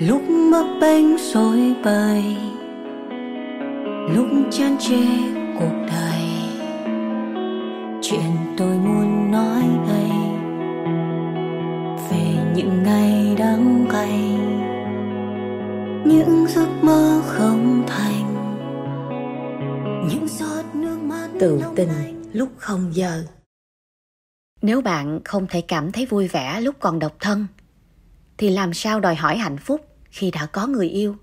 lúc bấp bênh rối bời lúc chán chê cuộc đời. Chuyện tôi muốn nói đây về những ngày đắng cay những giấc mơ không thành những giọt nước mắt tự tình lúc không giờ. Nếu bạn không thể cảm thấy vui vẻ lúc còn độc thân thì làm sao đòi hỏi hạnh phúc khi đã có người yêu.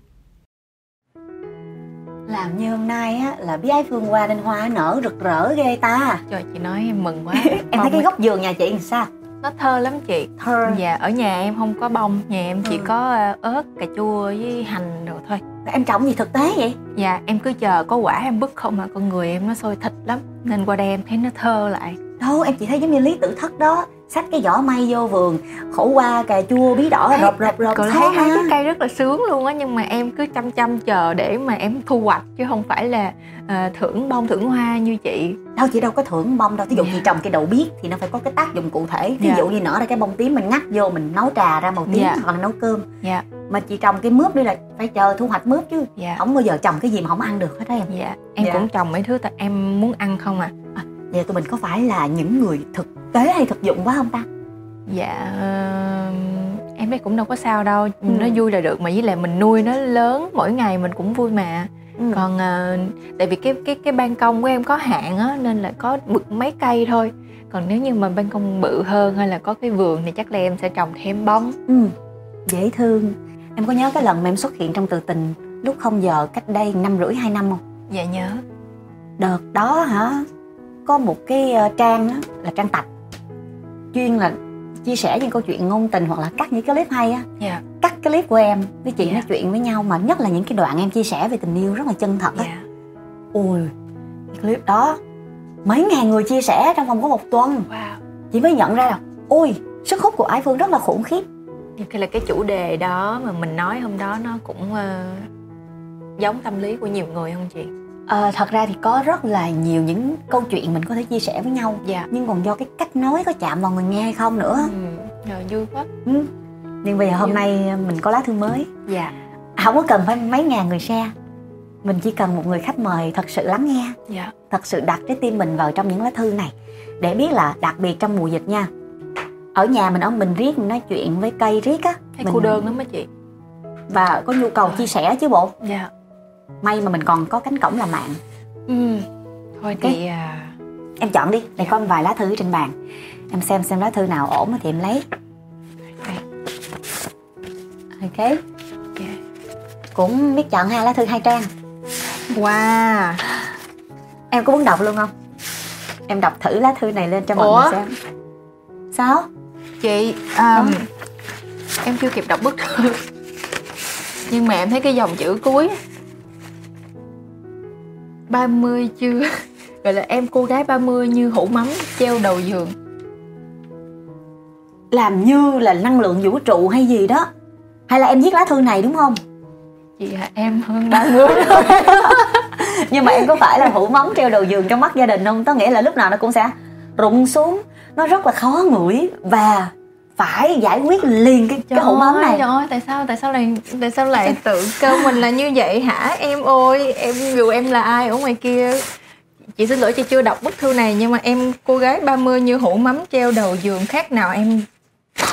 Làm như hôm nay á là biết ái phương qua nên hoa nở rực rỡ ghê ta. Trời chị nói em mừng quá. Em thấy cái góc giường nhà chị làm sao? Nó thơ lắm chị. Thơ. Dạ ở nhà em không có bông nhà em chỉ ừ. có ờ, ớt cà chua với hành rồi thôi. Em trồng gì thực tế vậy? Dạ em cứ chờ có quả em bứt không mà con người em nó sôi thịt lắm. Nên qua đây em thấy nó thơ lại. Đâu em chỉ thấy giống như lý tử thất đó xách cái vỏ may vô vườn khổ qua cà chua bí đỏ thấy, rộp rộp rộp thấy hai cái cây rất là sướng luôn á nhưng mà em cứ chăm chăm chờ để mà em thu hoạch chứ không phải là uh, thưởng bông thưởng hoa như chị đâu chị đâu có thưởng bông đâu ví dụ yeah. chị dạ. trồng cây đậu biếc thì nó phải có cái tác dụng cụ thể ví yeah. Dạ. dụ như nở ra cái bông tím mình ngắt vô mình nấu trà ra màu tím yeah. Dạ. hoặc là nấu cơm yeah. mà chị trồng cái mướp đi là phải chờ thu hoạch mướp chứ yeah. không bao giờ trồng cái gì mà không ăn được hết á em dạ em yeah. cũng trồng mấy thứ tại em muốn ăn không à, à vậy tụi mình có phải là những người thực tế hay thực dụng quá không ta? Dạ em thấy cũng đâu có sao đâu. Ừ. nó vui là được mà với lại mình nuôi nó lớn mỗi ngày mình cũng vui mà. Ừ. còn uh, tại vì cái cái cái ban công của em có hạn á nên là có bực mấy cây thôi. Còn nếu như mà ban công bự hơn hay là có cái vườn thì chắc là em sẽ trồng thêm bông. Ừ. dễ thương. Em có nhớ cái lần mà em xuất hiện trong từ tình lúc không giờ cách đây năm rưỡi hai năm không? Dạ nhớ. Đợt đó hả có một cái uh, trang á là trang tạch chuyên là chia sẻ những câu chuyện ngôn tình hoặc là cắt những cái clip hay á yeah. Dạ. cắt cái clip của em với chị yeah. nói dạ. chuyện với nhau mà nhất là những cái đoạn em chia sẻ về tình yêu rất là chân thật á yeah. Dạ. ui cái clip đó mấy ngàn người chia sẻ trong vòng có một tuần wow. chị mới nhận ra là ui sức hút của ái phương rất là khủng khiếp cái là cái chủ đề đó mà mình nói hôm đó nó cũng uh, giống tâm lý của nhiều người không chị À, thật ra thì có rất là nhiều những câu chuyện mình có thể chia sẻ với nhau. Dạ. nhưng còn do cái cách nói có chạm vào người nghe hay không nữa. Ừ. Rồi, vui quá. Ừ. nhưng bây giờ hôm nay mình có lá thư mới. Dạ. Không có cần phải mấy ngàn người share. Mình chỉ cần một người khách mời thật sự lắng nghe. Dạ. thật sự đặt cái tim mình vào trong những lá thư này. Để biết là đặc biệt trong mùa dịch nha. Ở nhà mình ông mình riết mình nói chuyện với cây riết á thấy mình... cô đơn lắm á chị. Và có nhu cầu Rồi. chia sẻ chứ bộ. Dạ may mà mình còn có cánh cổng làm mạng ừ. Thôi okay. thì à... em chọn đi đây có một vài lá thư trên bàn. Em xem xem lá thư nào ổn thì em lấy. Ok. Okay. cũng biết chọn hai lá thư hai trang. Wow. Em có muốn đọc luôn không? Em đọc thử lá thư này lên cho mọi người xem. Sao? Chị um, em chưa kịp đọc bức. Thư nhưng mà em thấy cái dòng chữ cuối 30 chưa? Gọi là em cô gái 30 như hũ mắm treo đầu giường. Làm như là năng lượng vũ trụ hay gì đó. Hay là em viết lá thư này đúng không? Chị à, em hơn 30 rồi Nhưng mà em có phải là hũ mắm treo đầu giường trong mắt gia đình không? Có nghĩa là lúc nào nó cũng sẽ rụng xuống. Nó rất là khó ngửi Và phải giải quyết liền cái cái hũ mắm này. trời ơi tại sao tại sao lại tại sao lại tự kêu mình là như vậy hả? Em ơi em dù em là ai ở ngoài kia chị xin lỗi chị chưa đọc bức thư này nhưng mà em cô gái 30 như hũ mắm treo đầu giường khác nào em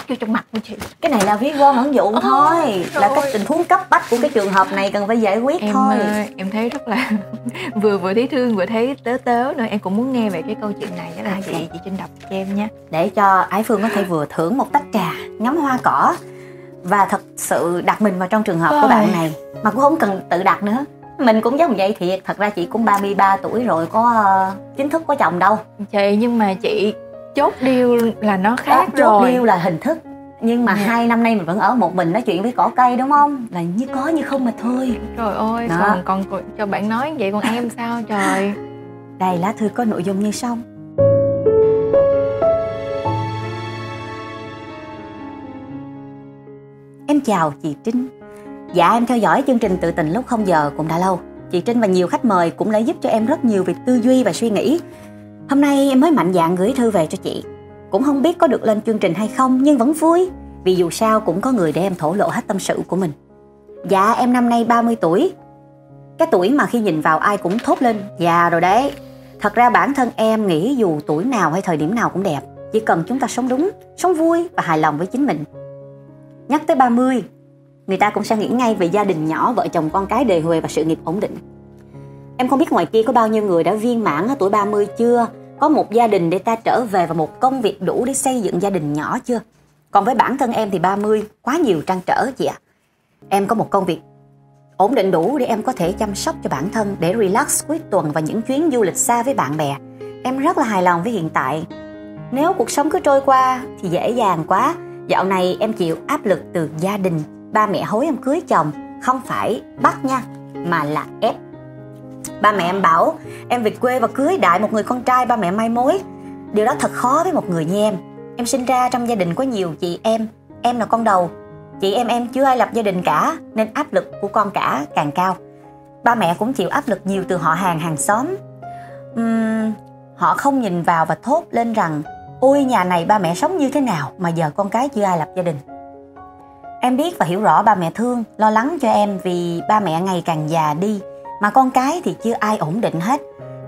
vô trong mặt của chị. Cái này là ví von ẩn dụ thôi. là cái tình huống cấp bách của cái trường hợp này cần phải giải quyết em, thôi. ờ, em thấy rất là vừa vừa thấy thương vừa thấy tớ tớ nữa. Em cũng muốn nghe về cái câu chuyện này đó là à, chị chị trinh đọc cho em nha để cho ái phương có thể vừa thưởng một tách trà ngắm hoa cỏ và thật sự đặt mình vào trong trường hợp Ôi. của bạn này. Mà cũng không cần tự đặt nữa. Mình cũng giống vậy thiệt. Thật ra chị cũng 33 tuổi rồi có uh, chính thức có chồng đâu. Chị nhưng mà chị chốt deal là nó khác Đó, rồi. chốt deal là hình thức. Nhưng mà ừ. hai năm nay mình vẫn ở một mình nói chuyện với cỏ cây đúng không? Là như có như không mà thôi. Trời ơi Đó. còn còn cho bạn nói vậy còn em sao trời? Đây lá thư có nội dung như sau. Em chào chị Trinh. Dạ em theo dõi chương trình tự tình lúc không giờ cũng đã lâu. Chị Trinh và nhiều khách mời cũng đã giúp cho em rất nhiều việc tư duy và suy nghĩ Hôm nay em mới mạnh dạn gửi thư về cho chị. Cũng không biết có được lên chương trình hay không nhưng vẫn vui. Vì dù sao cũng có người để em thổ lộ hết tâm sự của mình. Dạ em năm nay 30 tuổi. Cái tuổi mà khi nhìn vào ai cũng thốt lên già rồi đấy. Thật ra bản thân em nghĩ dù tuổi nào hay thời điểm nào cũng đẹp. Chỉ cần chúng ta sống đúng, sống vui và hài lòng với chính mình. Nhắc tới 30, người ta cũng sẽ nghĩ ngay về gia đình nhỏ, vợ chồng con cái đề huề và sự nghiệp ổn định. Em không biết ngoài kia có bao nhiêu người đã viên mãn ở tuổi 30 chưa? Có một gia đình để ta trở về và một công việc đủ để xây dựng gia đình nhỏ chưa? Còn với bản thân em thì 30 quá nhiều trăn trở chị ạ. À. Em có một công việc ổn định đủ để em có thể chăm sóc cho bản thân để relax cuối tuần và những chuyến du lịch xa với bạn bè. Em rất là hài lòng với hiện tại. Nếu cuộc sống cứ trôi qua thì dễ dàng quá. Dạo này em chịu áp lực từ gia đình, ba mẹ hối em cưới chồng, không phải bắt nha, mà là ép. Ba mẹ em bảo em về quê và cưới đại một người con trai ba mẹ mai mối. Điều đó thật khó với một người như em. Em sinh ra trong gia đình có nhiều chị em, em là con đầu. Chị em em chưa ai lập gia đình cả nên áp lực của con cả càng cao. Ba mẹ cũng chịu áp lực nhiều từ họ hàng hàng xóm. Uhm, họ không nhìn vào và thốt lên rằng ôi nhà này ba mẹ sống như thế nào mà giờ con cái chưa ai lập gia đình. Em biết và hiểu rõ ba mẹ thương, lo lắng cho em vì ba mẹ ngày càng già đi mà con cái thì chưa ai ổn định hết.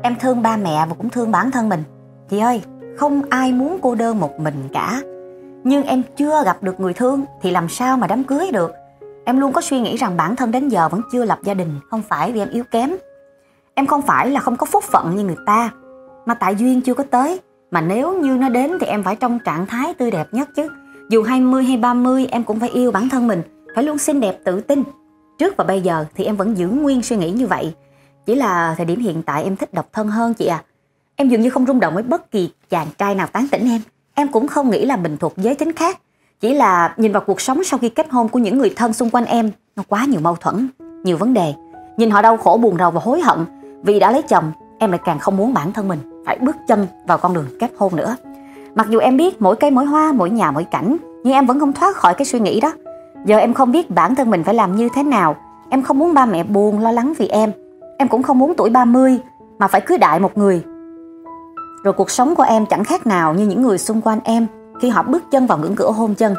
Em thương ba mẹ và cũng thương bản thân mình. Chị ơi, không ai muốn cô đơn một mình cả. Nhưng em chưa gặp được người thương thì làm sao mà đám cưới được? Em luôn có suy nghĩ rằng bản thân đến giờ vẫn chưa lập gia đình, không phải vì em yếu kém. Em không phải là không có phúc phận như người ta, mà tại duyên chưa có tới. Mà nếu như nó đến thì em phải trong trạng thái tươi đẹp nhất chứ. Dù 20 hay 30 em cũng phải yêu bản thân mình, phải luôn xinh đẹp tự tin. Trước và bây giờ thì em vẫn giữ nguyên suy nghĩ như vậy. Chỉ là thời điểm hiện tại em thích độc thân hơn chị à. Em dường như không rung động với bất kỳ chàng trai nào tán tỉnh em. Em cũng không nghĩ là mình thuộc giới tính khác. Chỉ là nhìn vào cuộc sống sau khi kết hôn của những người thân xung quanh em, nó quá nhiều mâu thuẫn, nhiều vấn đề. Nhìn họ đau khổ buồn rầu và hối hận vì đã lấy chồng, em lại càng không muốn bản thân mình phải bước chân vào con đường kết hôn nữa. Mặc dù em biết mỗi cây mỗi hoa, mỗi nhà mỗi cảnh, nhưng em vẫn không thoát khỏi cái suy nghĩ đó. Giờ em không biết bản thân mình phải làm như thế nào. Em không muốn ba mẹ buồn lo lắng vì em. Em cũng không muốn tuổi 30 mà phải cưới đại một người. Rồi cuộc sống của em chẳng khác nào như những người xung quanh em khi họ bước chân vào ngưỡng cửa hôn chân.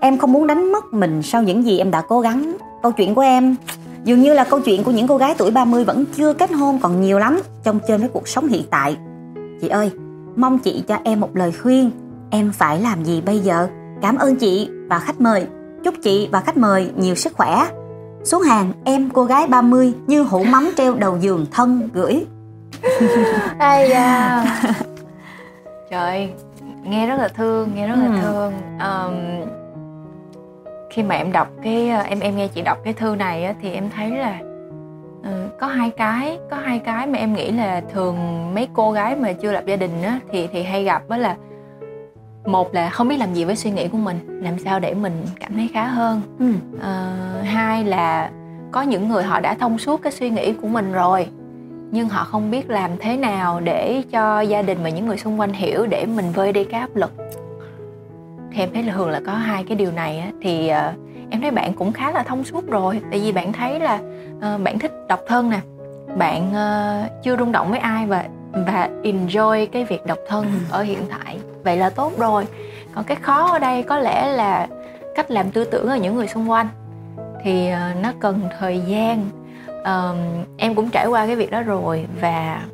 Em không muốn đánh mất mình sau những gì em đã cố gắng. Câu chuyện của em dường như là câu chuyện của những cô gái tuổi 30 vẫn chưa kết hôn còn nhiều lắm trong trên với cuộc sống hiện tại. Chị ơi, mong chị cho em một lời khuyên. Em phải làm gì bây giờ? Cảm ơn chị và khách mời. Chúc chị và khách mời nhiều sức khỏe. Xuống hàng em cô gái 30 như hũ mắm treo đầu giường thân gửi. Ai da. Trời, nghe rất là thương, nghe rất là ừ. thương. Um, khi mà em đọc cái em em nghe chị đọc cái thư này á, thì em thấy là uh, có hai cái có hai cái mà em nghĩ là thường mấy cô gái mà chưa lập gia đình á thì thì hay gặp đó là một là không biết làm gì với suy nghĩ của mình làm sao để mình cảm thấy khá hơn. Ừ. à, hai là có những người họ đã thông suốt cái suy nghĩ của mình rồi nhưng họ không biết làm thế nào để cho gia đình và những người xung quanh hiểu để mình vơi đi cái áp lực. Thì em thấy là thường là có hai cái điều này á, thì uh, em thấy bạn cũng khá là thông suốt rồi. Tại vì bạn thấy là uh, bạn thích độc thân nè bạn uh, chưa rung động với ai và và enjoy cái việc độc thân ở hiện tại vậy là tốt rồi. Còn cái khó ở đây có lẽ là cách làm tư tưởng ở những người xung quanh. Thì uh, nó cần thời gian. Um, em cũng trải qua cái việc đó rồi và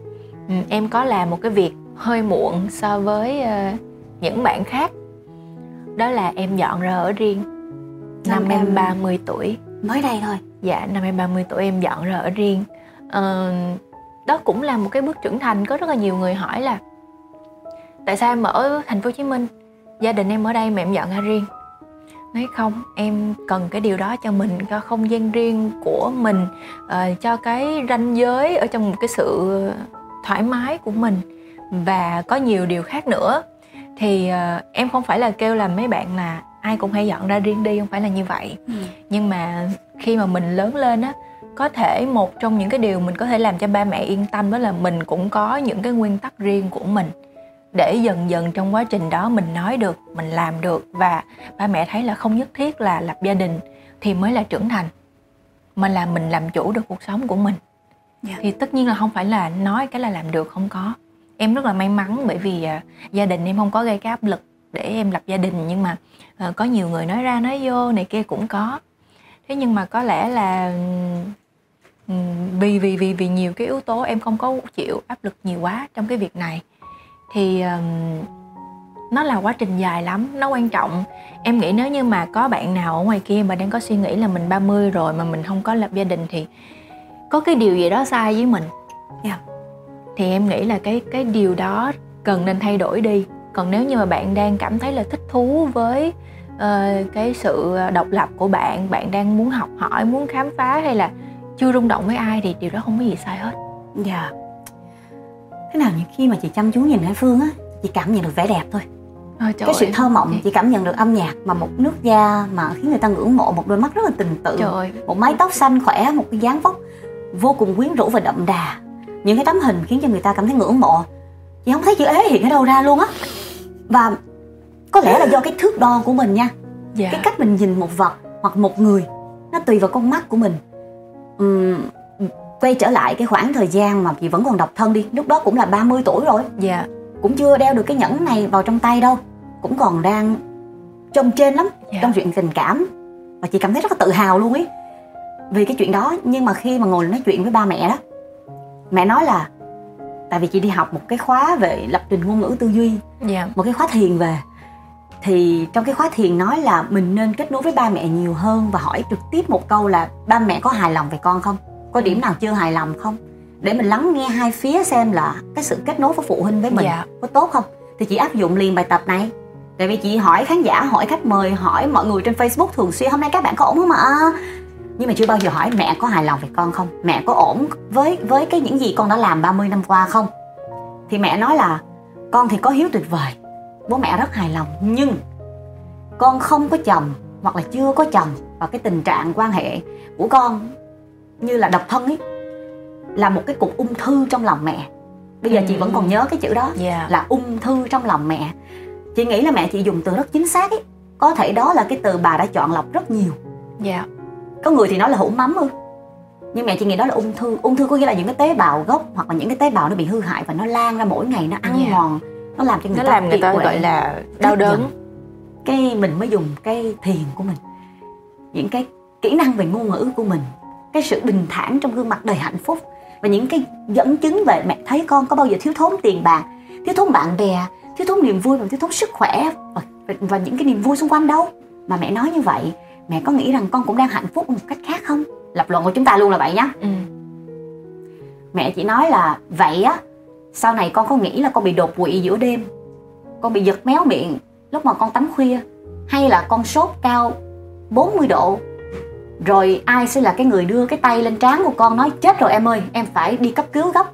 um, em có làm một cái việc hơi muộn so với uh, những bạn khác. Đó là em dọn ra ở riêng. Năm, năm em 30 tuổi. mới đây thôi. Dạ năm em 30 tuổi em dọn ra ở riêng. Uh, đó cũng là một cái bước trưởng thành. Có rất là nhiều người hỏi là tại sao em ở thành phố hồ chí minh? Gia đình em ở đây mà em dọn ra riêng. Nói không em cần cái điều đó cho mình cho không gian riêng của mình uh, cho cái ranh giới ở trong một cái sự thoải mái của mình. Và có nhiều điều khác nữa. Thì uh, em không phải là kêu là mấy bạn là ai cũng hay dọn ra riêng đi không phải là như vậy. Ừ. nhưng mà khi mà mình lớn lên á có thể một trong những cái điều mình có thể làm cho ba mẹ yên tâm đó là mình cũng có những cái nguyên tắc riêng của mình để dần dần trong quá trình đó mình nói được mình làm được và ba mẹ thấy là không nhất thiết là lập gia đình thì mới là trưởng thành mà là mình làm chủ được cuộc sống của mình yeah. Dạ. thì tất nhiên là không phải là nói cái là làm được không có em rất là may mắn bởi vì uh, gia đình em không có gây cái áp lực để em lập gia đình nhưng mà uh, có nhiều người nói ra nói vô này kia cũng có thế nhưng mà có lẽ là vì vì vì vì nhiều cái yếu tố em không có chịu áp lực nhiều quá trong cái việc này thì um, nó là quá trình dài lắm nó quan trọng em nghĩ nếu như mà có bạn nào ở ngoài kia mà đang có suy nghĩ là mình 30 rồi mà mình không có lập gia đình thì có cái điều gì đó sai với mình yeah. thì em nghĩ là cái cái điều đó cần nên thay đổi đi còn nếu như mà bạn đang cảm thấy là thích thú với uh, cái sự độc lập của bạn bạn đang muốn học hỏi muốn khám phá hay là chưa rung động với ai thì điều đó không có gì sai hết dạ yeah thế nào những khi mà chị chăm chú nhìn hai phương á chị cảm nhận được vẻ đẹp thôi. Ôi, cái sự thơ mộng chị cảm nhận được âm nhạc mà một nước da mà khiến người ta ngưỡng mộ một đôi mắt rất là tình tự một mái tóc xanh khỏe một cái dáng vóc vô cùng quyến rũ và đậm đà. Những cái tấm hình khiến cho người ta cảm thấy ngưỡng mộ. Chị không thấy chữ ế hiện ở đâu ra luôn á. Và có lẽ là do cái thước đo của mình nha. Dạ. cái cách mình nhìn một vật hoặc một người nó tùy vào con mắt của mình. Uhm, quay trở lại cái khoảng thời gian mà chị vẫn còn độc thân đi lúc đó cũng là 30 tuổi rồi dạ cũng chưa đeo được cái nhẫn này vào trong tay đâu cũng còn đang trông trên lắm yeah. Dạ. trong chuyện tình cảm và chị cảm thấy rất là tự hào luôn ấy vì cái chuyện đó nhưng mà khi mà ngồi nói chuyện với ba mẹ đó mẹ nói là tại vì chị đi học một cái khóa về lập trình ngôn ngữ tư duy yeah. Dạ. một cái khóa thiền về thì trong cái khóa thiền nói là mình nên kết nối với ba mẹ nhiều hơn và hỏi trực tiếp một câu là ba mẹ có hài lòng về con không có điểm nào chưa hài lòng không? Để mình lắng nghe hai phía xem là cái sự kết nối với phụ huynh với mình. Dạ. có tốt không? Thì chị áp dụng liền bài tập này. Tại vì chị hỏi khán giả hỏi khách mời hỏi mọi người trên facebook thường xuyên hôm nay các bạn có ổn không ạ? Nhưng mà chưa bao giờ hỏi mẹ có hài lòng về con không? Mẹ có ổn với với cái những gì con đã làm 30 năm qua không? Thì mẹ nói là con thì có hiếu tuyệt vời. Bố mẹ rất hài lòng nhưng con không có chồng hoặc là chưa có chồng và cái tình trạng quan hệ của con như là độc thân ấy là một cái cục ung thư trong lòng mẹ bây giờ ừ. chị vẫn còn nhớ cái chữ đó yeah. Dạ. là ung thư trong lòng mẹ chị nghĩ là mẹ chị dùng từ rất chính xác ấy có thể đó là cái từ bà đã chọn lọc rất nhiều dạ yeah. có người thì nói là hũ mắm ư nhưng mẹ chị nghĩ đó là ung thư ung thư có nghĩa là những cái tế bào gốc hoặc là những cái tế bào nó bị hư hại và nó lan ra mỗi ngày nó ăn yeah. Dạ. mòn nó làm cho người nó ta làm người ta gọi là đau đớn cái mình mới dùng cái thiền của mình những cái kỹ năng về ngôn ngữ của mình cái sự bình thản trong gương mặt đầy hạnh phúc. Và những cái dẫn chứng về mẹ thấy con có bao giờ thiếu thốn tiền bạc thiếu thốn bạn bè thiếu thốn niềm vui và thiếu thốn sức khỏe và, và những cái niềm vui xung quanh đâu. Mà mẹ nói như vậy mẹ có nghĩ rằng con cũng đang hạnh phúc một cách khác không? Lập luận của chúng ta luôn là vậy nhá. Ừ. mẹ chỉ nói là vậy á sau này con có nghĩ là con bị đột quỵ giữa đêm con bị giật méo miệng lúc mà con tắm khuya hay là con sốt cao 40 độ rồi ai sẽ là cái người đưa cái tay lên trán của con nói chết rồi em ơi em phải đi cấp cứu gấp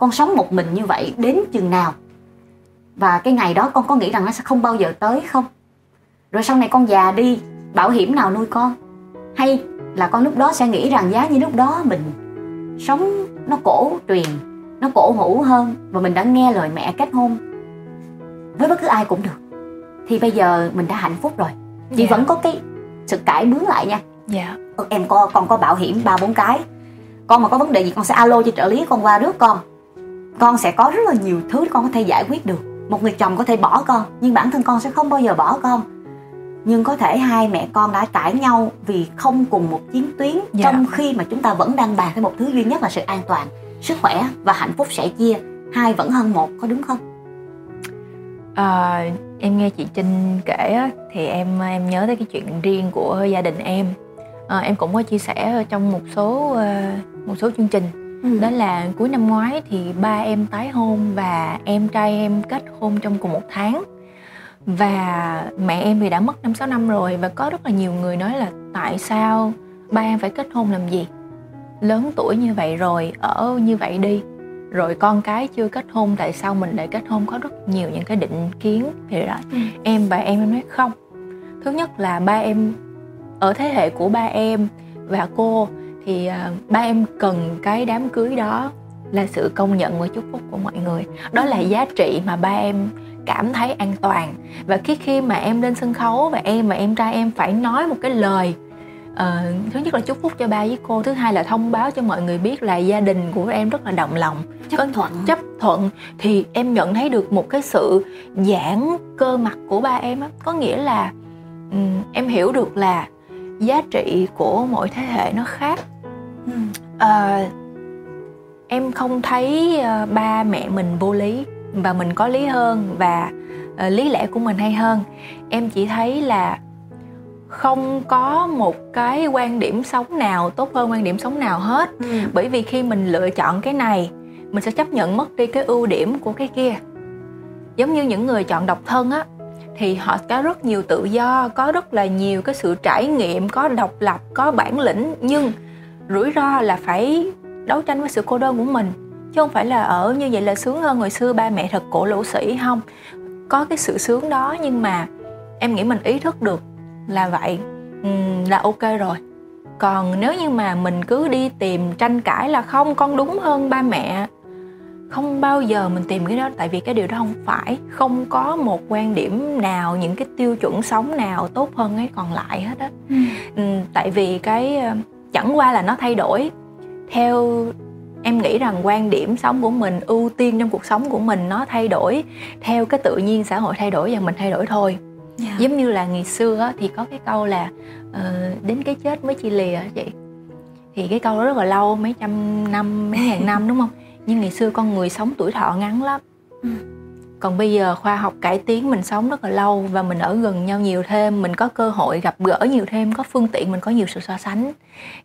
con sống một mình như vậy đến chừng nào? Và cái ngày đó con có nghĩ rằng nó sẽ không bao giờ tới không? Rồi sau này con già đi bảo hiểm nào nuôi con? Hay là con lúc đó sẽ nghĩ rằng giá như lúc đó mình sống nó cổ truyền nó cổ hủ hơn và mình đã nghe lời mẹ kết hôn với bất cứ ai cũng được? Thì bây giờ mình đã hạnh phúc rồi. Chị yeah. Dạ. vẫn có cái sự cải bướng lại nha dạ. Em có con có bảo hiểm ba bốn cái. Con mà có vấn đề gì con sẽ alo cho trợ lý con qua rước con. Con sẽ có rất là nhiều thứ con có thể giải quyết được. Một người chồng có thể bỏ con nhưng bản thân con sẽ không bao giờ bỏ con. Nhưng có thể hai mẹ con đã cãi nhau vì không cùng một chiến tuyến dạ. trong khi mà chúng ta vẫn đang bàn cái một thứ duy nhất là sự an toàn sức khỏe và hạnh phúc sẽ chia. Hai vẫn hơn một có đúng không? À, em nghe chị trinh kể á, thì em em nhớ tới cái chuyện riêng của gia đình em à, em cũng có chia sẻ trong một số uh, một số chương trình. Ừ. đó là cuối năm ngoái thì ba em tái hôn và em trai em kết hôn trong cùng một tháng. Và mẹ em thì đã mất năm sáu năm rồi và có rất là nhiều người nói là tại sao ba em phải kết hôn làm gì? Lớn tuổi như vậy rồi ở như vậy đi. Rồi con cái chưa kết hôn tại sao mình lại kết hôn? Có rất nhiều những cái định kiến thì đó. Ừ. em và em em nói không. Thứ nhất là ba em ở thế hệ của ba em và cô thì uh, ba em cần cái đám cưới đó là sự công nhận và chúc phúc của mọi người. Đó là giá trị mà ba em cảm thấy an toàn. Và khi khi mà em lên sân khấu và em và em trai em phải nói một cái lời uh, thứ nhất là chúc phúc cho ba với cô thứ hai là thông báo cho mọi người biết là gia đình của em rất là động lòng. Chấp có thuận. chấp thuận. Thì em nhận thấy được một cái sự giãn cơ mặt của ba em á. Có nghĩa là um, em hiểu được là giá trị của mỗi thế hệ nó khác ừ. uh, em không thấy uh, ba mẹ mình vô lý và mình có lý hơn và uh, lý lẽ của mình hay hơn em chỉ thấy là không có một cái quan điểm sống nào tốt hơn quan điểm sống nào hết ừ. bởi vì khi mình lựa chọn cái này mình sẽ chấp nhận mất đi cái ưu điểm của cái kia giống như những người chọn độc thân á thì họ có rất nhiều tự do, có rất là nhiều cái sự trải nghiệm, có độc lập, có bản lĩnh, nhưng rủi ro là phải đấu tranh với sự cô đơn của mình. Chứ không phải là ở như vậy là sướng hơn hồi xưa ba mẹ thật cổ lỗ sĩ, không. Có cái sự sướng đó nhưng mà em nghĩ mình ý thức được là vậy. Là ok rồi. Còn nếu như mà mình cứ đi tìm tranh cãi là không, con đúng hơn ba mẹ không bao giờ mình tìm cái đó tại vì cái điều đó không phải không có một quan điểm nào những cái tiêu chuẩn sống nào tốt hơn cái còn lại hết á ừ. tại vì cái ờ, chẳng qua là nó thay đổi theo em nghĩ rằng quan điểm sống của mình ưu tiên trong cuộc sống của mình nó thay đổi theo cái tự nhiên xã hội thay đổi và mình thay đổi thôi yeah. Dạ. giống như là ngày xưa á, thì có cái câu là uh, đến cái chết mới chia lìa chị thì cái câu đó rất là lâu mấy trăm năm mấy ngàn năm đúng không nhưng ngày xưa con người sống tuổi thọ ngắn lắm. Ừ. còn bây giờ khoa học cải tiến mình sống rất là lâu và mình ở gần nhau nhiều thêm mình có cơ hội gặp gỡ nhiều thêm có phương tiện mình có nhiều sự so sánh.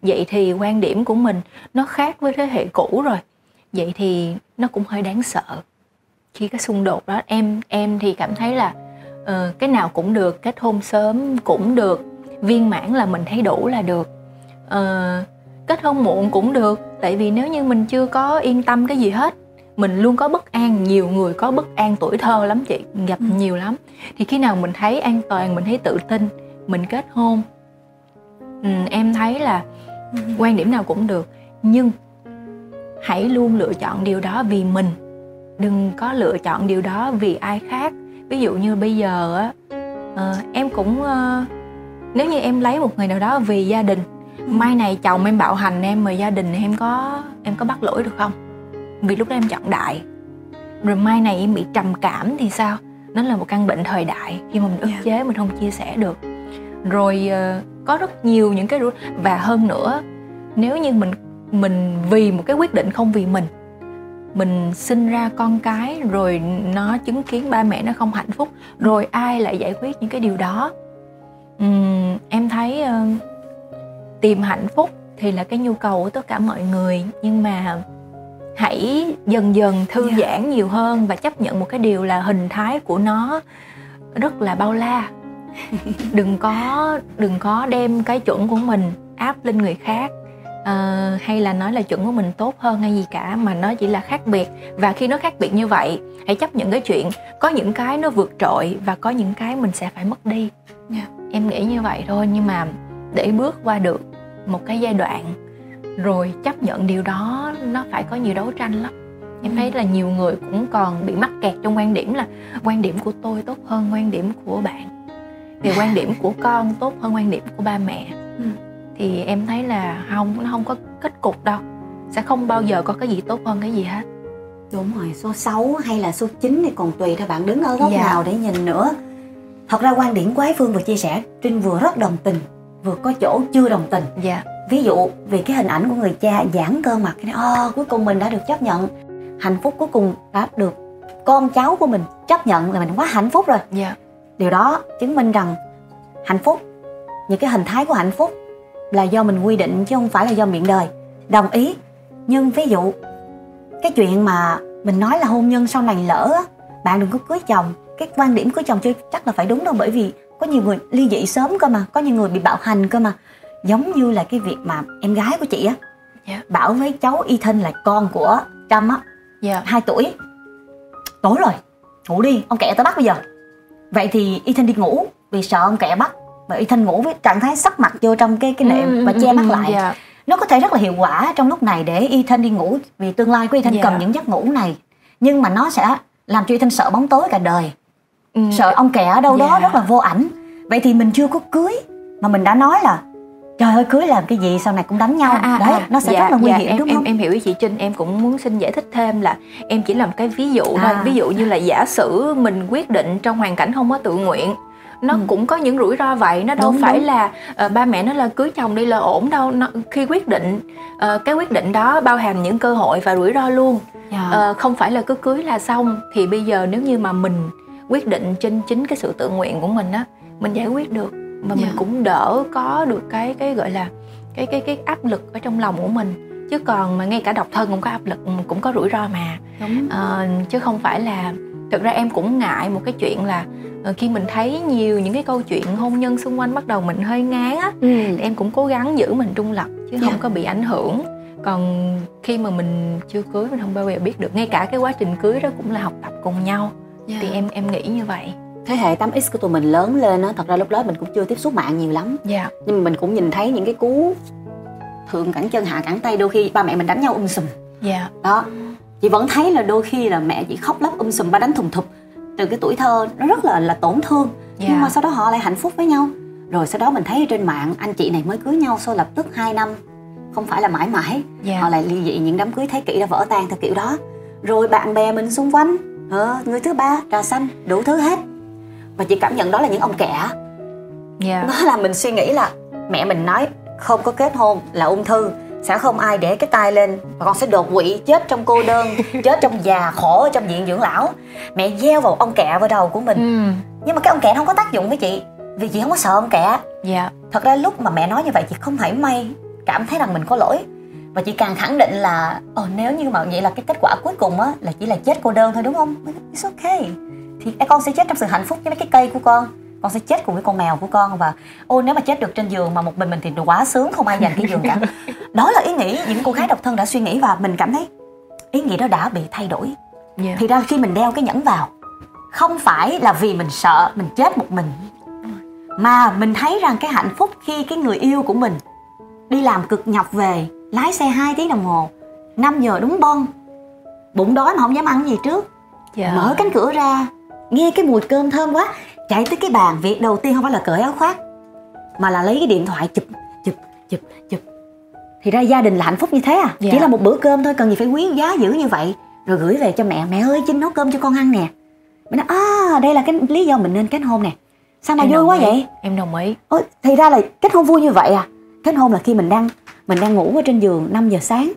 Vậy thì quan điểm của mình nó khác với thế hệ cũ rồi. Vậy thì nó cũng hơi đáng sợ. Khi cái xung đột đó em em thì cảm thấy là uh, cái nào cũng được kết hôn sớm cũng được viên mãn là mình thấy đủ là được. Uh, kết hôn muộn cũng được. Tại vì nếu như mình chưa có yên tâm cái gì hết mình luôn có bất an nhiều người có bất an tuổi thơ lắm chị gặp ừ. nhiều lắm. Thì khi nào mình thấy an toàn mình thấy tự tin mình kết hôn ừ, em thấy là ừ. quan điểm nào cũng được. Nhưng hãy luôn lựa chọn điều đó vì mình. Đừng có lựa chọn điều đó vì ai khác. Ví dụ như bây giờ á uh, em cũng uh, nếu như em lấy một người nào đó vì gia đình mai này chồng em bạo hành em mà gia đình em có em có bắt lỗi được không? Vì lúc đó em chọn đại. Rồi mai này em bị trầm cảm thì sao? Nó là một căn bệnh thời đại khi mà mình ức dạ. chế mình không chia sẻ được. Rồi uh, có rất nhiều những cái và hơn nữa nếu như mình mình vì một cái quyết định không vì mình mình sinh ra con cái rồi nó chứng kiến ba mẹ nó không hạnh phúc rồi ai lại giải quyết những cái điều đó? Uhm, em thấy uh, tìm hạnh phúc thì là cái nhu cầu của tất cả mọi người nhưng mà hãy dần dần thư yeah. Dạ. giãn nhiều hơn và chấp nhận một cái điều là hình thái của nó rất là bao la đừng có đừng có đem cái chuẩn của mình áp lên người khác uh, hay là nói là chuẩn của mình tốt hơn hay gì cả mà nó chỉ là khác biệt và khi nó khác biệt như vậy hãy chấp nhận cái chuyện có những cái nó vượt trội và có những cái mình sẽ phải mất đi yeah. Dạ. em nghĩ như vậy thôi nhưng mà để bước qua được một cái giai đoạn rồi chấp nhận điều đó nó phải có nhiều đấu tranh lắm. Em thấy là nhiều người cũng còn bị mắc kẹt trong quan điểm là quan điểm của tôi tốt hơn quan điểm của bạn. Vì quan điểm của con tốt hơn quan điểm của ba mẹ. Ừ. thì em thấy là không nó không có kết cục đâu. Sẽ không bao giờ có cái gì tốt hơn cái gì hết. Đúng rồi số 6 hay là số 9 thì còn tùy theo bạn đứng ở góc dạ. nào để nhìn nữa. Thật ra quan điểm của ái phương vừa chia sẻ trinh vừa rất đồng tình vừa có chỗ chưa đồng tình. Dạ. Ví dụ vì cái hình ảnh của người cha giãn cơ mặt cái oh, cuối cùng mình đã được chấp nhận. Hạnh phúc cuối cùng đã được con cháu của mình chấp nhận là mình quá hạnh phúc rồi. Yeah. điều đó chứng minh rằng hạnh phúc những cái hình thái của hạnh phúc là do mình quy định chứ không phải là do miệng đời. Đồng ý nhưng ví dụ cái chuyện mà mình nói là hôn nhân sau này lỡ bạn đừng có cưới chồng cái quan điểm cưới chồng chưa chắc là phải đúng đâu bởi vì có nhiều người ly dị sớm cơ mà có nhiều người bị bạo hành cơ mà giống như là cái việc mà em gái của chị á yeah. Dạ. bảo với cháu y thân là con của trâm á yeah. Dạ. 2 tuổi tối rồi ngủ đi ông kẹ tới bắt bây giờ vậy thì y thân đi ngủ vì sợ ông kẹ bắt và y thân ngủ với trạng thái sắp mặt vô trong cái cái nệm ừ, và che mắt lại yeah. Dạ. nó có thể rất là hiệu quả trong lúc này để y thân đi ngủ vì tương lai của y thân yeah. cần những giấc ngủ này nhưng mà nó sẽ làm cho y thân sợ bóng tối cả đời ừ. sợ ông kẹ ở đâu yeah. đó rất là vô ảnh vậy thì mình chưa có cưới mà mình đã nói là trời ơi cưới làm cái gì sau này cũng đánh nhau à, à, đấy à, nó sẽ dạ, rất là nguy dạ, hiểm em, đúng em, không em hiểu ý chị Trinh em cũng muốn xin giải thích thêm là em chỉ làm cái ví dụ à. thôi ví dụ như là giả sử mình quyết định trong hoàn cảnh không có tự nguyện nó ừ. cũng có những rủi ro vậy nó đâu đúng, phải đúng. là uh, ba mẹ nó là cưới chồng đi là ổn đâu nó, khi quyết định uh, cái quyết định đó bao hàm những cơ hội và rủi ro luôn yeah. Dạ. uh, không phải là cứ cưới là xong thì bây giờ nếu như mà mình quyết định trên chính cái sự tự nguyện của mình á mình giải quyết được mà yeah. mình dạ. cũng đỡ có được cái cái gọi là cái cái cái áp lực ở trong lòng của mình chứ còn mà ngay cả độc thân cũng có áp lực cũng có rủi ro mà Đúng. Uh, chứ không phải là thực ra em cũng ngại một cái chuyện là uh, khi mình thấy nhiều những cái câu chuyện hôn nhân xung quanh bắt đầu mình hơi ngán á ừ. em cũng cố gắng giữ mình trung lập chứ yeah. không dạ. có bị ảnh hưởng còn khi mà mình chưa cưới mình không bao giờ biết được ngay cả cái quá trình cưới đó cũng là học tập cùng nhau yeah. thì em em nghĩ như vậy thế hệ 8X của tụi mình lớn lên á thật ra lúc đó mình cũng chưa tiếp xúc mạng nhiều lắm yeah. nhưng mà mình cũng nhìn thấy những cái cú thượng cẳng chân hạ cẳng tay đôi khi ba mẹ mình đánh nhau um sùm yeah. đó chị vẫn thấy là đôi khi là mẹ chị khóc lóc um sùm ba đánh thùng thụp từ cái tuổi thơ nó rất là là tổn thương yeah. nhưng mà sau đó họ lại hạnh phúc với nhau rồi sau đó mình thấy trên mạng anh chị này mới cưới nhau sau lập tức 2 năm không phải là mãi mãi yeah. họ lại ly dị những đám cưới thế kỷ đã vỡ tan theo kiểu đó rồi bạn bè mình xung quanh ờ, người thứ ba trà xanh đủ thứ hết. Và chị cảm nhận đó là những ông kẻ. Yeah. nó làm mình suy nghĩ là mẹ mình nói không có kết hôn là ung thư sẽ không ai để cái tay lên và con sẽ đột quỵ chết trong cô đơn chết trong già khổ ở trong viện dưỡng lão. Mẹ gieo vào ông kẹ vào đầu của mình. Ừ. nhưng mà cái ông kẹ không có tác dụng với chị vì chị không có sợ ông kẹ dạ. Thật ra lúc mà mẹ nói như vậy chị không phải may cảm thấy rằng mình có lỗi và chị càng khẳng định là ồ nếu như mà vậy là cái kết quả cuối cùng á là chỉ là chết cô đơn thôi đúng không? It's okay. Thì con sẽ chết trong sự hạnh phúc với mấy cái cây của con. Con sẽ chết cùng với con mèo của con và ôi nếu mà chết được trên giường mà một mình mình thì quá sướng không ai dành cái giường cả. Đó là ý nghĩ những cô gái độc thân đã suy nghĩ và mình cảm thấy ý nghĩ đó đã bị thay đổi. Yeah. thì ra khi mình đeo cái nhẫn vào không phải là vì mình sợ mình chết một mình mà mình thấy rằng cái hạnh phúc khi cái người yêu của mình đi làm cực nhọc về lái xe 2 tiếng đồng hồ 5 giờ đúng bon. Bụng đói mà không dám ăn gì trước. Dạ. mở cánh cửa ra nghe cái mùi cơm thơm quá chạy tới cái bàn. Việc đầu tiên không phải là cởi áo khoác mà là lấy cái điện thoại chụp chụp chụp chụp. Thì ra gia đình là hạnh phúc như thế à? Dạ. chỉ là một bữa cơm thôi cần gì phải quý giá dữ như vậy. Rồi gửi về cho mẹ. Mẹ ơi chinh nấu cơm cho con ăn nè. Mình nói à đây là cái lý do mình nên kết hôn nè. Sao mà em vui quá ý. vậy? em đồng ý. Ôi thì ra là kết hôn vui như vậy à? Kết hôn là khi mình đang mình đang ngủ ở trên giường 5 giờ sáng.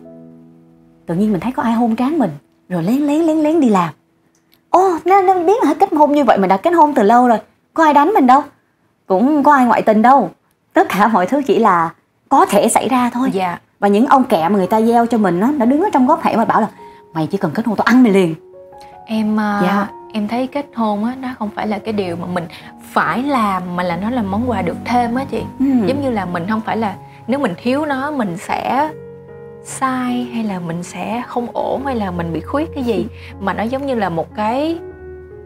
Tự nhiên mình thấy có ai hôn trán mình rồi lén lén lén lén đi làm. Ô nó, nó biết là kết hôn như vậy mình đã kết hôn từ lâu rồi. Có ai đánh mình đâu? Cũng có ai ngoại tình đâu. Tất cả mọi thứ chỉ là có thể xảy ra thôi. Dạ. và những ông kẹ mà người ta gieo cho mình nó đã đứng ở trong góc hẻm mà bảo là mày chỉ cần kết hôn tao ăn mày liền. Em uh, em thấy kết hôn á nó không phải là cái điều mà mình phải làm mà là nó là món quà được thêm á chị. Ừ. giống như là mình không phải là nếu mình thiếu nó mình sẽ sai hay là mình sẽ không ổn hay là mình bị khuyết cái gì mà nó giống như là một cái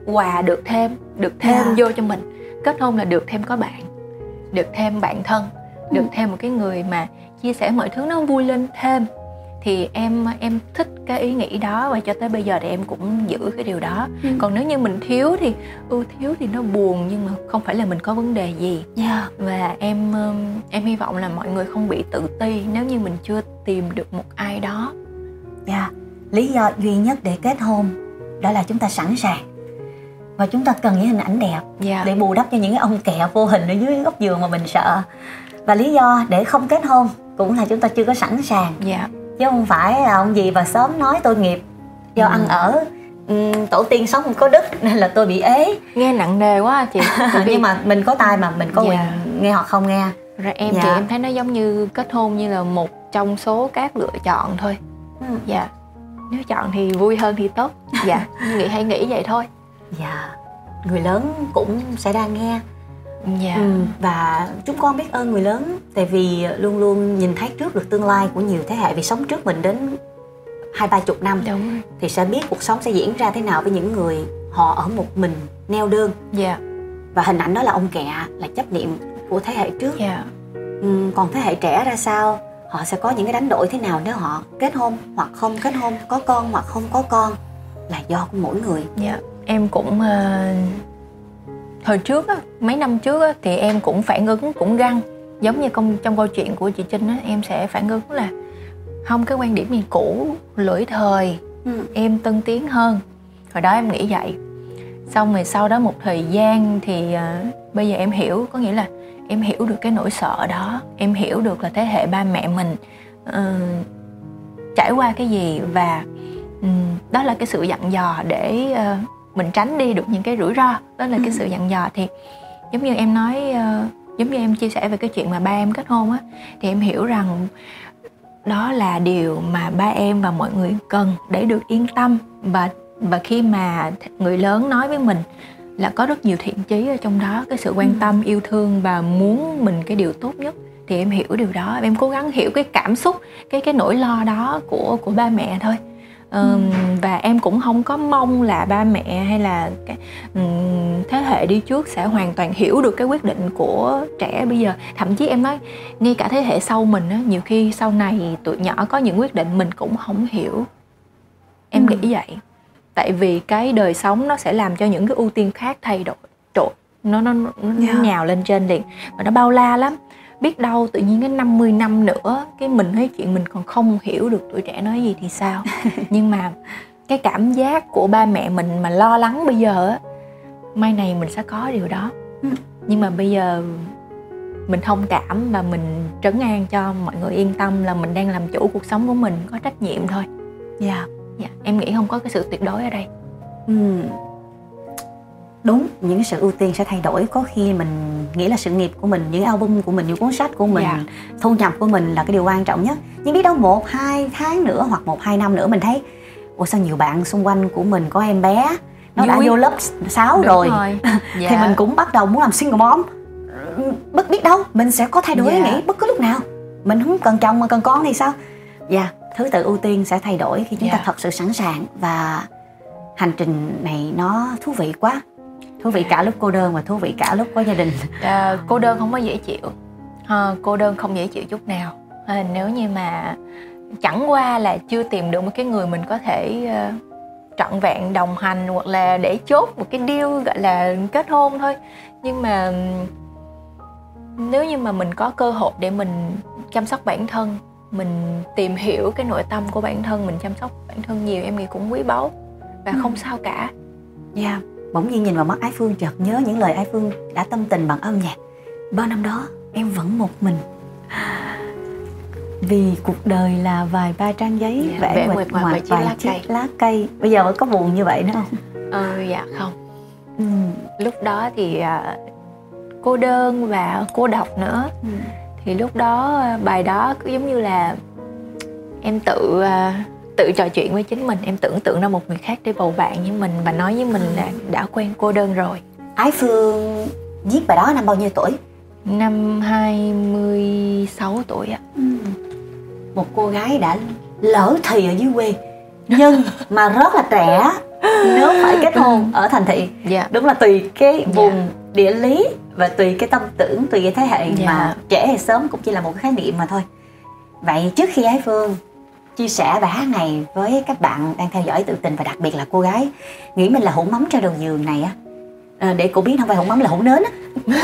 quà được thêm được thêm yeah. Dạ. vô cho mình kết hôn là được thêm có bạn được thêm bạn thân được ừ. thêm một cái người mà chia sẻ mọi thứ nó vui lên thêm thì em em thích cái ý nghĩ đó và cho tới bây giờ thì em cũng giữ cái điều đó ừ. còn nếu như mình thiếu thì ừ thiếu thì nó buồn nhưng mà không phải là mình có vấn đề gì yeah. Dạ. và em em hy vọng là mọi người không bị tự ti nếu như mình chưa tìm được một ai đó dạ yeah. lý do duy nhất để kết hôn đó là chúng ta sẵn sàng và chúng ta cần những hình ảnh đẹp yeah. Dạ. để bù đắp cho những cái ông kẹo vô hình ở dưới góc giường mà mình sợ và lý do để không kết hôn cũng là chúng ta chưa có sẵn sàng yeah. Dạ. chứ không phải là ông gì và sớm nói tôi nghiệp. Do ừ. ăn ở um, tổ tiên sống không có đức nên là tôi bị ế. Nghe nặng nề quá chị. Nhưng mà mình có tai mà mình có yeah. quyền nghe hoặc không nghe. Rồi em dạ. thì em thấy nó giống như kết hôn như là một trong số các lựa chọn thôi. Ừ. dạ. Nếu chọn thì vui hơn thì tốt. Dạ. Nghĩ hay nghĩ vậy thôi. Dạ. Người lớn cũng sẽ đang nghe dạ. Ừ, và chúng con biết ơn người lớn tại vì luôn luôn nhìn thấy trước được tương lai của nhiều thế hệ vì sống trước mình đến hai ba chục năm Đúng. rồi. thì sẽ biết cuộc sống sẽ diễn ra thế nào với những người họ ở một mình neo đơn. Dạ. Và hình ảnh đó là ông kẹ là chấp niệm của thế hệ trước. Dạ. Ừ, còn thế hệ trẻ ra sao? Họ sẽ có những cái đánh đổi thế nào nếu họ kết hôn hoặc không kết hôn có con hoặc không có con? Là do của mỗi người. Dạ. Em cũng uh, hồi trước á, mấy năm trước á, thì em cũng phản ứng cũng găng. Giống như công trong câu chuyện của chị Trinh á em sẽ phản ứng là không cái quan điểm này cũ lỗi thời ừ. em tân tiến hơn. Hồi đó em nghĩ vậy. Xong rồi sau đó một thời gian thì uh, bây giờ em hiểu có nghĩa là em hiểu được cái nỗi sợ đó. Em hiểu được là thế hệ ba mẹ mình uh, trải qua cái gì và um, đó là cái sự dặn dò để uh, mình tránh đi được những cái rủi ro. Đó là cái sự dặn dò thì giống như em nói uh, giống như em chia sẻ về cái chuyện mà ba em kết hôn á thì em hiểu rằng đó là điều mà ba em và mọi người cần để được yên tâm. Và và khi mà người lớn nói với mình là có rất nhiều thiện chí ở trong đó cái sự quan ừ. tâm yêu thương và muốn mình cái điều tốt nhất thì em hiểu điều đó. Em cố gắng hiểu cái cảm xúc cái cái nỗi lo đó của của ba mẹ thôi um, và em cũng không có mong là ba mẹ hay là cái um, thế hệ đi trước sẽ hoàn toàn hiểu được cái quyết định của trẻ bây giờ. Thậm chí em nói ngay cả thế hệ sau mình á nhiều khi sau này tụi nhỏ có những quyết định mình cũng không hiểu. Em ừ. nghĩ vậy. Tại vì cái đời sống nó sẽ làm cho những cái ưu tiên khác thay đổi trội nó nó nó, yeah. nhào lên trên liền và nó bao la lắm biết đâu tự nhiên cái 50 năm nữa cái mình thấy chuyện mình còn không hiểu được tuổi trẻ nói gì thì sao? Nhưng mà cái cảm giác của ba mẹ mình mà lo lắng bây giờ á mai này mình sẽ có điều đó. Ừ. nhưng mà bây giờ mình thông cảm và mình trấn an cho mọi người yên tâm là mình đang làm chủ cuộc sống của mình có trách nhiệm thôi. Dạ. Yeah. dạ em nghĩ không có cái sự tuyệt đối ở đây. Ừ đúng những sự ưu tiên sẽ thay đổi có khi mình nghĩ là sự nghiệp của mình những album của mình những cuốn sách của mình yeah. Dạ. thu nhập của mình là cái điều quan trọng nhất nhưng biết đâu một hai tháng nữa hoặc một hai năm nữa mình thấy ủa sao nhiều bạn xung quanh của mình có em bé nó Vui. đã vô lớp 6 Đúng rồi, rồi. Yeah. thì dạ. mình cũng bắt đầu muốn làm single mom bất biết đâu mình sẽ có thay đổi yeah. Dạ. nghĩ bất cứ lúc nào mình không cần chồng mà cần con thì sao dạ yeah, thứ tự ưu tiên sẽ thay đổi khi chúng yeah. ta thật sự sẵn sàng và hành trình này nó thú vị quá thú vị cả lúc cô đơn và thú vị cả lúc có gia đình. À, cô đơn không có dễ chịu. À, cô đơn không dễ chịu chút nào. À, nếu như mà chẳng qua là chưa tìm được một cái người mình có thể uh, trọn vẹn đồng hành hoặc là để chốt một cái deal gọi là kết hôn thôi. Nhưng mà nếu như mà mình có cơ hội để mình chăm sóc bản thân mình tìm hiểu cái nội tâm của bản thân mình chăm sóc bản thân nhiều em nghĩ cũng quý báu và ừ. không sao cả. Dạ. yeah bỗng nhiên nhìn vào mắt ái phương chợt nhớ những lời ái phương đã tâm tình bằng âm nhạc bao năm đó em vẫn một mình vì cuộc đời là vài ba trang giấy dạ, vẽ nguyệt ngoạc vài lá chiếc cây. lá cây bây giờ vẫn có buồn như vậy nữa không ờ dạ không ừ. lúc đó thì uh, cô đơn và cô độc nữa ừ. thì lúc đó uh, bài đó cứ giống như là em tự uh, tự trò chuyện với chính mình em tưởng tượng ra một người khác để bầu bạn với mình và nói với mình là đã quen cô đơn rồi ái phương viết bài đó năm bao nhiêu tuổi năm 26 tuổi ạ ừ. một cô gái đã lỡ thì ở dưới quê nhưng mà rất là trẻ nếu phải kết hôn ở thành thị yeah. Dạ. đúng là tùy cái dạ. vùng yeah. địa lý và tùy cái tâm tưởng tùy cái thế hệ yeah. mà dạ. trẻ hay sớm cũng chỉ là một cái khái niệm mà thôi vậy trước khi ái phương chia sẻ bài hát này với các bạn đang theo dõi tự tình và đặc biệt là cô gái nghĩ mình là hũ mắm cho đầu giường này á. À, để cô biết không phải hũ mắm là hũ nến á.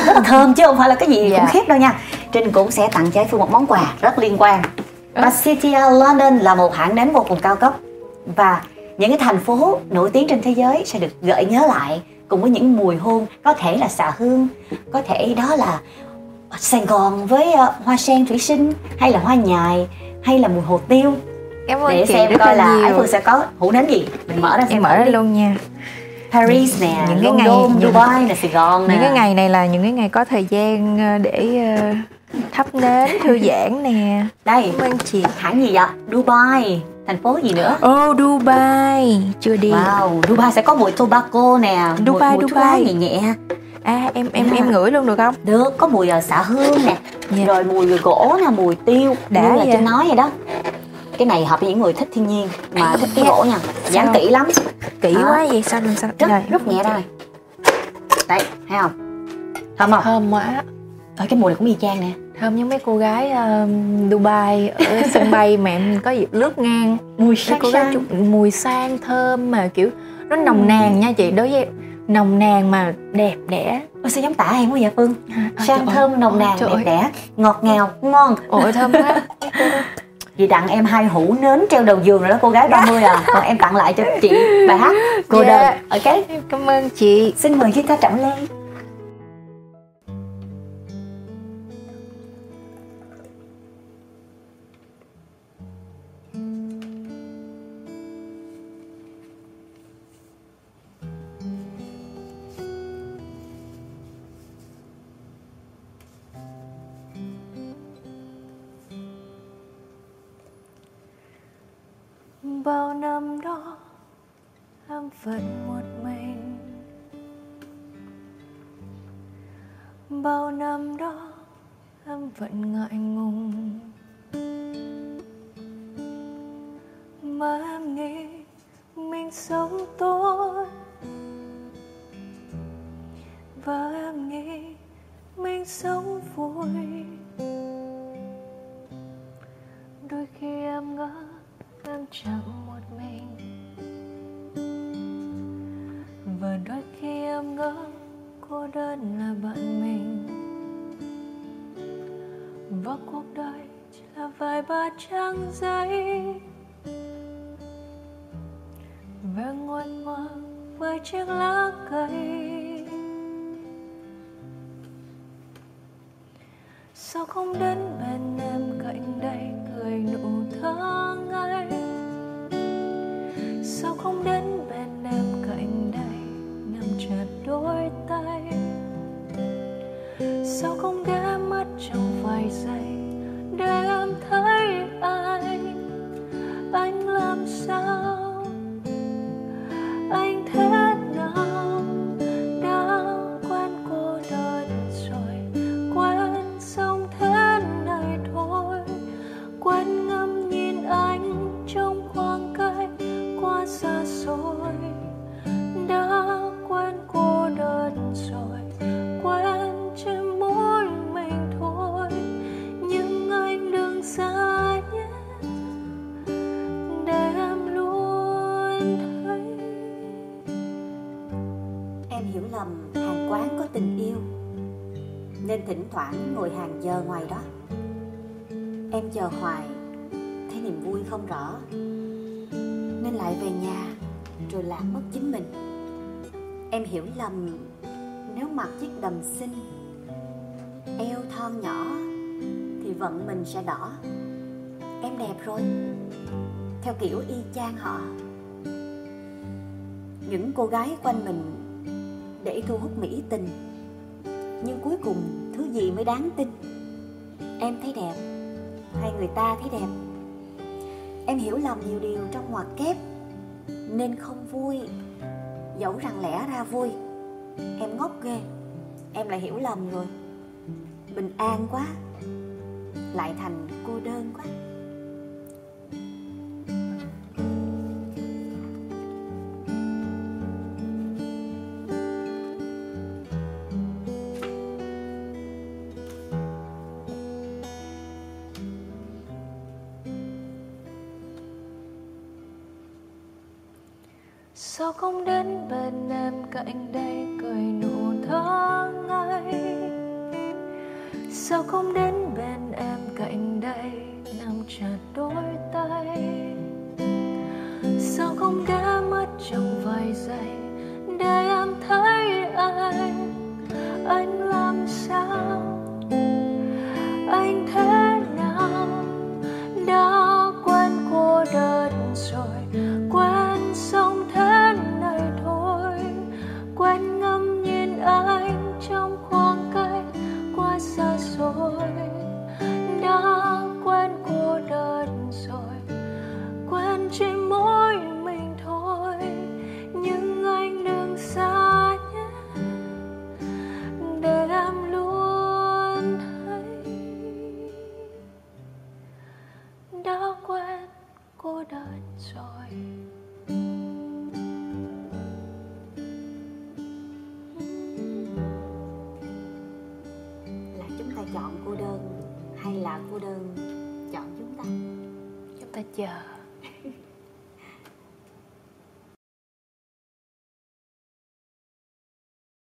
Rất là thơm chứ không phải là cái gì yeah. khủng khiếp đâu nha. Trinh cũng sẽ tặng trái phương một món quà rất liên quan. Bacitia London là một hãng nến vô cùng cao cấp. Và những cái thành phố nổi tiếng trên thế giới sẽ được gợi nhớ lại cùng với những mùi hương có thể là xạ hương có thể đó là Sài Gòn với uh, hoa sen thủy sinh hay là hoa nhài hay là mùi hồ tiêu Cảm ơn để chị xem coi là Ái Phương sẽ có hũ nến gì mình mở ra xem em mở ra luôn nha Paris nè, những cái London, ngày Dubai nè, Sài Gòn nè. Những cái ngày này là những cái ngày có thời gian ờ, để ờ, thắp nến thư giãn nè. Đây, cảm ơn chị. Hãng gì vậy? Dubai. Thành phố gì nữa? Oh, Dubai. Chưa đi. Wow, Dubai sẽ có mùi tobacco nè, Dubai, mùi, mùi Dubai nhẹ nhẹ. À em em à. em ngửi luôn được không? Được, có mùi ờ, xạ hương nè. Yeah. Rồi mùi gỗ nè, mùi tiêu, đã như là trên nói vậy đó cái này hợp với những người thích thiên nhiên mà thích cái gỗ nha. dán kỹ lắm. Kỹ à. quá vậy sao làm sao rất rồi. rất nhẹ đây. Đây thấy không? Thơm không? Thơm quá. Ở cái mùi này cũng y chang nè. Thơm như mấy cô gái uh, Dubai ở sân bay mà em có dịp lướt ngang. Mùi sang cô gái chụp mùi sang thơm mà kiểu nó nồng nàn nha chị. Đối với nồng nàn mà đẹp đẽ. Ôi sao giống tả em quá vậy Phương? À, Sang thơm nồng nàn đẹp đẽ Ngọt ngào ngon. Ôi thơm quá Chị tặng em hai hũ nến treo đầu giường rồi đó cô gái 30 à. Còn em tặng lại cho chị bài hát cô yeah. đơn Ok. Cảm ơn chị. Xin mời chúng ta trọng lên bao năm đó, em vẫn một mình. Bao năm đó, em vẫn ngại ngùng. Mà em nghĩ mình sống tốt. Và em nghĩ mình sống vui. Chẳng một mình. Và đôi khi em ngỡ cô đơn là bạn mình. Và cuộc đời chỉ là vài ba trang giấy. Về ngôi mơ với chiếc lá cây. Sao không đến giờ ngoài đó, Em chờ hoài, Thấy niềm vui không rõ. Nên lại về nhà, Rồi lạc mất chính mình. Em hiểu lầm, Nếu mặc chiếc đầm xinh, Eo thon nhỏ, Thì vận mình sẽ đỏ. Em đẹp rồi, Theo kiểu y chang họ. Những cô gái quanh mình để thu hút mỹ tình, nhưng cuối cùng thứ gì mới đáng tin? Em thấy đẹp. Hay người ta thấy đẹp. Em hiểu lầm nhiều điều trong ngoặc kép. Nên không vui. Dẫu rằng lẽ ra vui. Em ngốc ghê. Em lại hiểu lầm rồi. Bình an quá. Lại thành cô đơn quá.